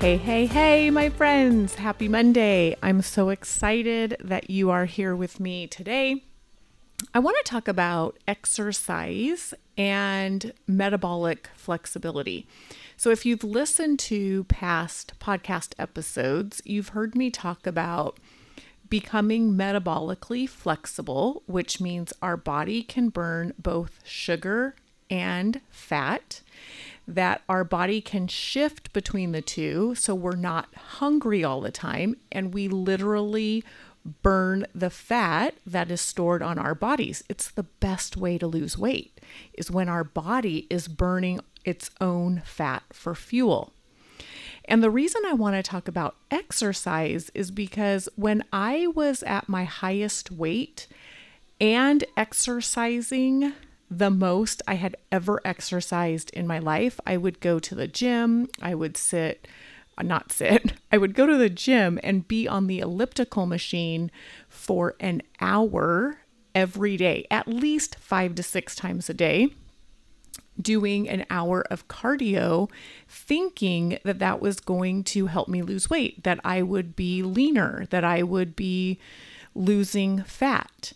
Hey, hey, hey, my friends. Happy Monday. I'm so excited that you are here with me today. I want to talk about exercise and metabolic flexibility. So, if you've listened to past podcast episodes, you've heard me talk about becoming metabolically flexible, which means our body can burn both sugar and fat that our body can shift between the two so we're not hungry all the time and we literally burn the fat that is stored on our bodies. It's the best way to lose weight is when our body is burning its own fat for fuel. And the reason I want to talk about exercise is because when I was at my highest weight and exercising the most I had ever exercised in my life. I would go to the gym, I would sit, uh, not sit, I would go to the gym and be on the elliptical machine for an hour every day, at least five to six times a day. Doing an hour of cardio, thinking that that was going to help me lose weight, that I would be leaner, that I would be losing fat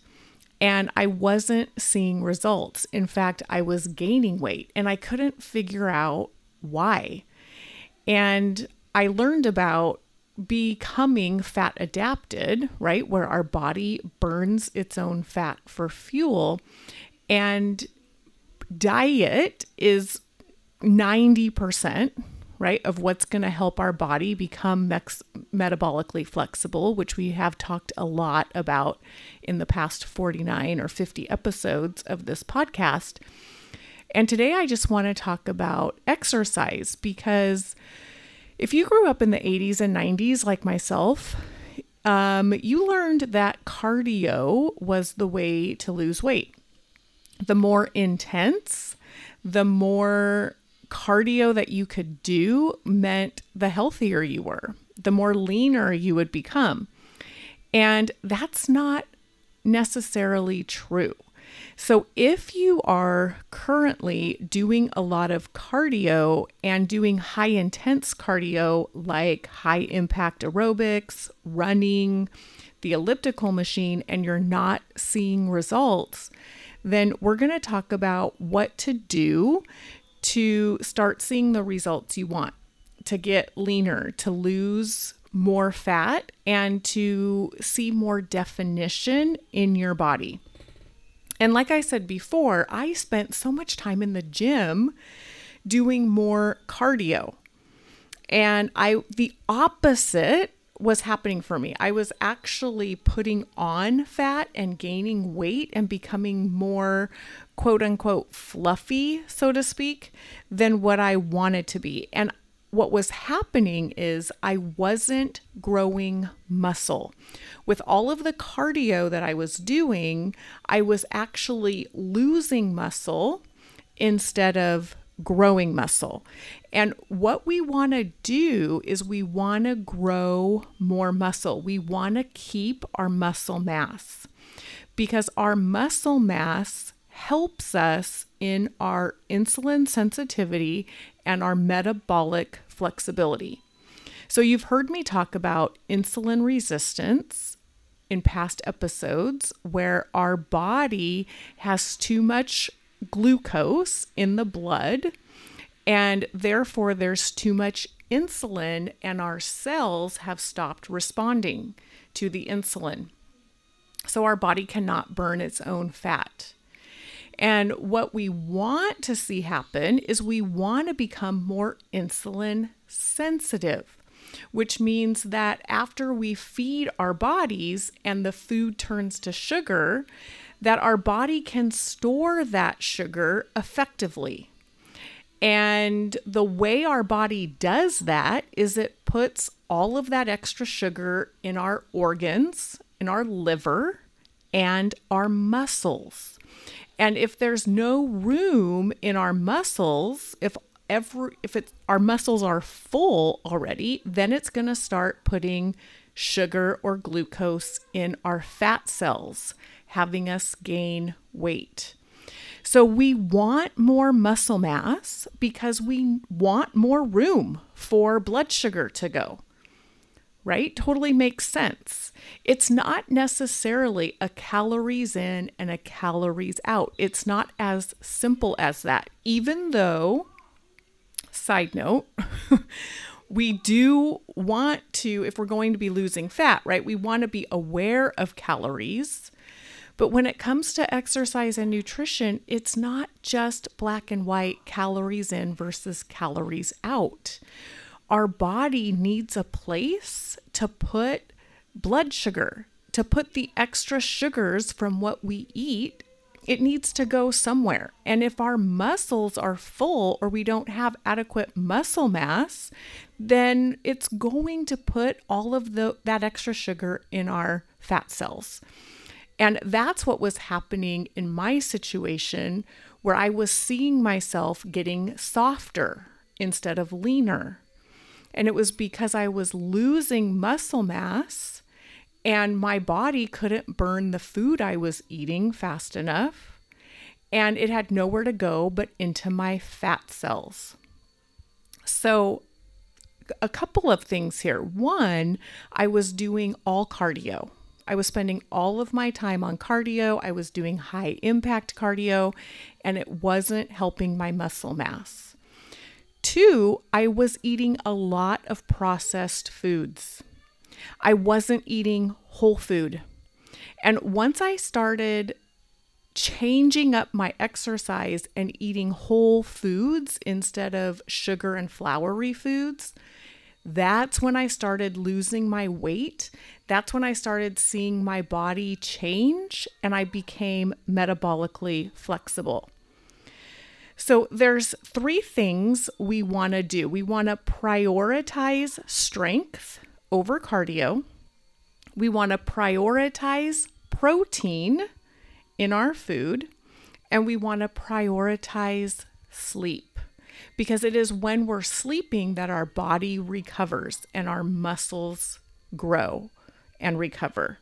and I wasn't seeing results. In fact, I was gaining weight and I couldn't figure out why. And I learned about becoming fat adapted, right? Where our body burns its own fat for fuel. And diet is 90%, right, of what's going to help our body become mex- metabolically flexible, which we have talked a lot about in the past 49 or 50 episodes of this podcast. And today I just want to talk about exercise because if you grew up in the 80s and 90s like myself, um, you learned that cardio was the way to lose weight. The more intense, the more cardio that you could do meant the healthier you were, the more leaner you would become. And that's not necessarily true. So, if you are currently doing a lot of cardio and doing high intense cardio like high impact aerobics, running, the elliptical machine, and you're not seeing results, then we're going to talk about what to do to start seeing the results you want, to get leaner, to lose more fat, and to see more definition in your body. And like I said before, I spent so much time in the gym doing more cardio. And I the opposite was happening for me. I was actually putting on fat and gaining weight and becoming more quote unquote fluffy, so to speak, than what I wanted to be. And what was happening is I wasn't growing muscle. With all of the cardio that I was doing, I was actually losing muscle instead of growing muscle. And what we want to do is we want to grow more muscle. We want to keep our muscle mass because our muscle mass helps us in our insulin sensitivity and our metabolic flexibility. So, you've heard me talk about insulin resistance in past episodes where our body has too much glucose in the blood, and therefore there's too much insulin, and our cells have stopped responding to the insulin. So, our body cannot burn its own fat. And what we want to see happen is we want to become more insulin sensitive, which means that after we feed our bodies and the food turns to sugar, that our body can store that sugar effectively. And the way our body does that is it puts all of that extra sugar in our organs, in our liver, and our muscles. And if there's no room in our muscles, if every if it's our muscles are full already, then it's going to start putting sugar or glucose in our fat cells, having us gain weight. So we want more muscle mass because we want more room for blood sugar to go. Right? Totally makes sense. It's not necessarily a calories in and a calories out. It's not as simple as that. Even though, side note, we do want to, if we're going to be losing fat, right? We want to be aware of calories but when it comes to exercise and nutrition, it's not just black and white calories in versus calories out. Our body needs a place to put blood sugar, to put the extra sugars from what we eat. It needs to go somewhere. And if our muscles are full or we don't have adequate muscle mass, then it's going to put all of the that extra sugar in our fat cells. And that's what was happening in my situation where I was seeing myself getting softer instead of leaner. And it was because I was losing muscle mass and my body couldn't burn the food I was eating fast enough. And it had nowhere to go but into my fat cells. So, a couple of things here. One, I was doing all cardio. I was spending all of my time on cardio. I was doing high impact cardio, and it wasn't helping my muscle mass. Two, I was eating a lot of processed foods. I wasn't eating whole food. And once I started changing up my exercise and eating whole foods instead of sugar and floury foods, that's when I started losing my weight. That's when I started seeing my body change and I became metabolically flexible. So there's three things we want to do. We want to prioritize strength over cardio. We want to prioritize protein in our food and we want to prioritize sleep because it is when we're sleeping that our body recovers and our muscles grow and recover.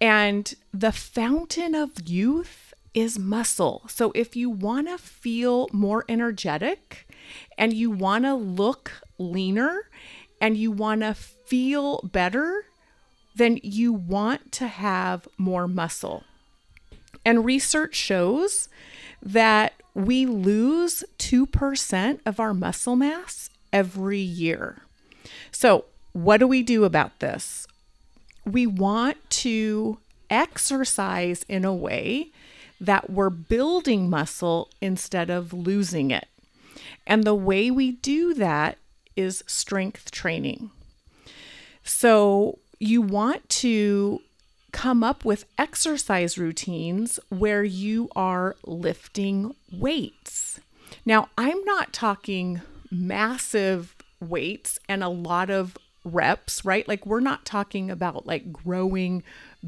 And the fountain of youth is muscle. So if you want to feel more energetic and you want to look leaner and you want to feel better, then you want to have more muscle. And research shows that we lose 2% of our muscle mass every year. So, what do we do about this? We want to exercise in a way that we're building muscle instead of losing it. And the way we do that is strength training. So, you want to come up with exercise routines where you are lifting weights. Now, I'm not talking massive weights and a lot of reps, right? Like, we're not talking about like growing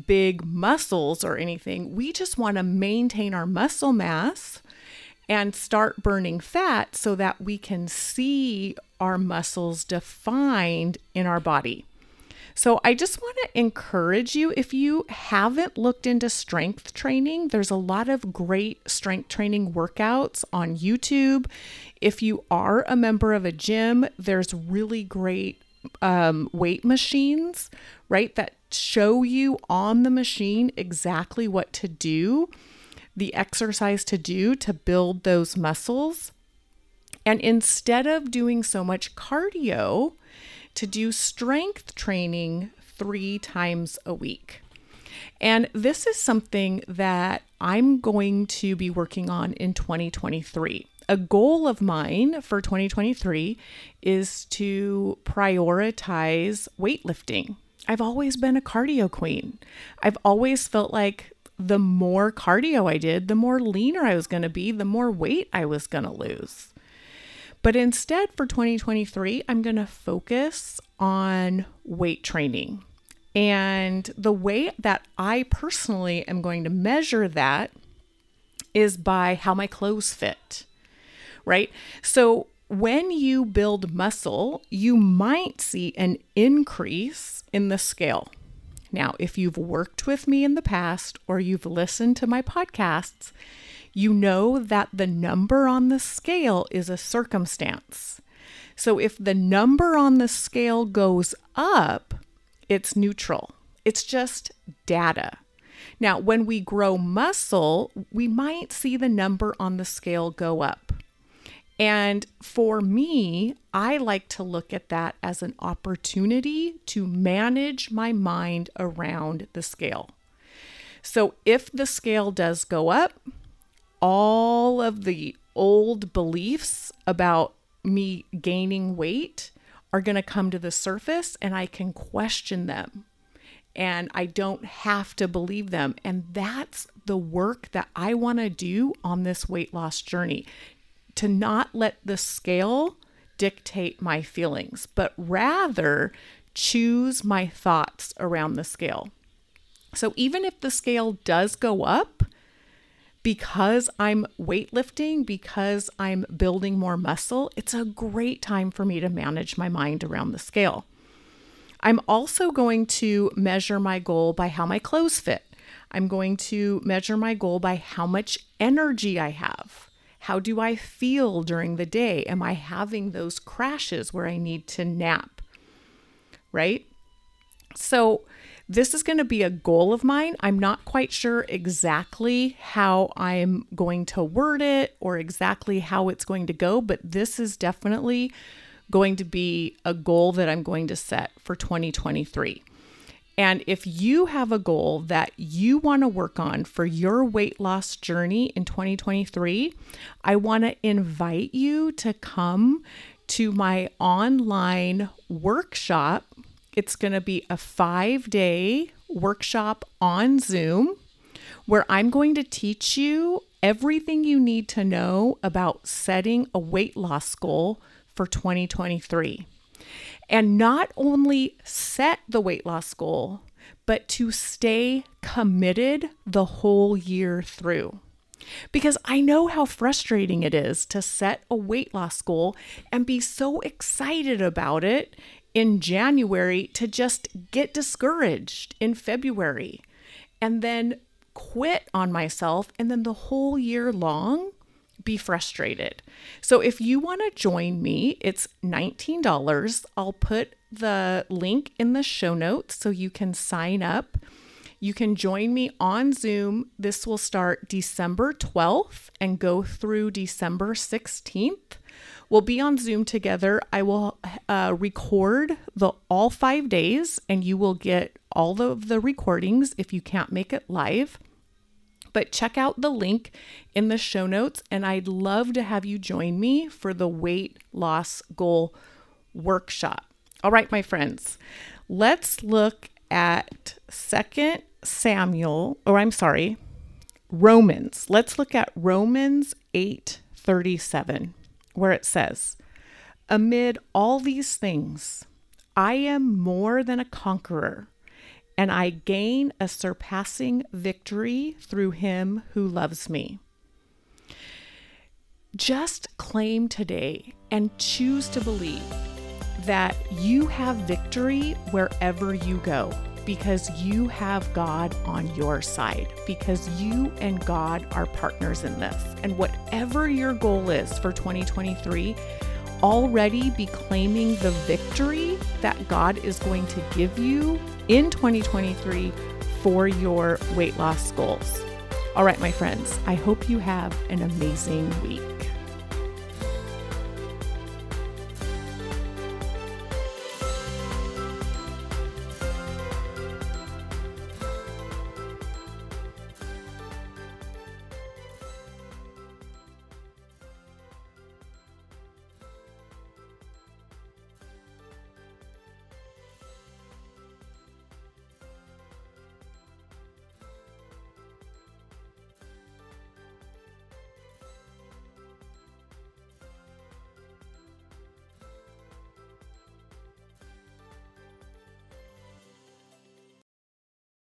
big muscles or anything. We just want to maintain our muscle mass and start burning fat so that we can see our muscles defined in our body. So I just want to encourage you if you haven't looked into strength training, there's a lot of great strength training workouts on YouTube. If you are a member of a gym, there's really great um, weight machines, right, that show you on the machine exactly what to do, the exercise to do to build those muscles. And instead of doing so much cardio, to do strength training three times a week. And this is something that I'm going to be working on in 2023. A goal of mine for 2023 is to prioritize weightlifting. I've always been a cardio queen. I've always felt like the more cardio I did, the more leaner I was going to be, the more weight I was going to lose. But instead, for 2023, I'm going to focus on weight training. And the way that I personally am going to measure that is by how my clothes fit, right? So when you build muscle, you might see an increase in the scale. Now, if you've worked with me in the past or you've listened to my podcasts, you know that the number on the scale is a circumstance. So if the number on the scale goes up, it's neutral. It's just data. Now, when we grow muscle, we might see the number on the scale go up. And for me, I like to look at that as an opportunity to manage my mind around the scale. So if the scale does go up, all of the old beliefs about me gaining weight are going to come to the surface and I can question them and I don't have to believe them. And that's the work that I want to do on this weight loss journey to not let the scale dictate my feelings, but rather choose my thoughts around the scale. So even if the scale does go up, because I'm weightlifting, because I'm building more muscle, it's a great time for me to manage my mind around the scale. I'm also going to measure my goal by how my clothes fit. I'm going to measure my goal by how much energy I have. How do I feel during the day? Am I having those crashes where I need to nap? Right? So, this is going to be a goal of mine. I'm not quite sure exactly how I'm going to word it or exactly how it's going to go, but this is definitely going to be a goal that I'm going to set for 2023. And if you have a goal that you want to work on for your weight loss journey in 2023, I want to invite you to come to my online workshop. It's going to be a five day workshop on Zoom where I'm going to teach you everything you need to know about setting a weight loss goal for 2023 and not only set the weight loss goal, but to stay committed the whole year through. Because I know how frustrating it is to set a weight loss goal and be so excited about it in January to just get discouraged in February and then quit on myself. And then the whole year long, be frustrated. So if you want to join me, it's $19. I'll put the link in the show notes so you can sign up. You can join me on Zoom. This will start December 12th and go through December 16th. We'll be on Zoom together. I will uh, record the all five days, and you will get all of the recordings if you can't make it live. But check out the link in the show notes, and I'd love to have you join me for the weight loss goal workshop. All right, my friends, let's look at Second Samuel, or I'm sorry, Romans. Let's look at Romans 8 37, where it says, Amid all these things, I am more than a conqueror and I gain a surpassing victory through him who loves me. Just claim today and choose to believe that you have victory wherever you go because you have God on your side, because you and God are partners in this. And whatever your goal is for 2023, already be claiming the victory that God is going to give you in 2023 for your weight loss goals. All right, my friends, I hope you have an amazing week.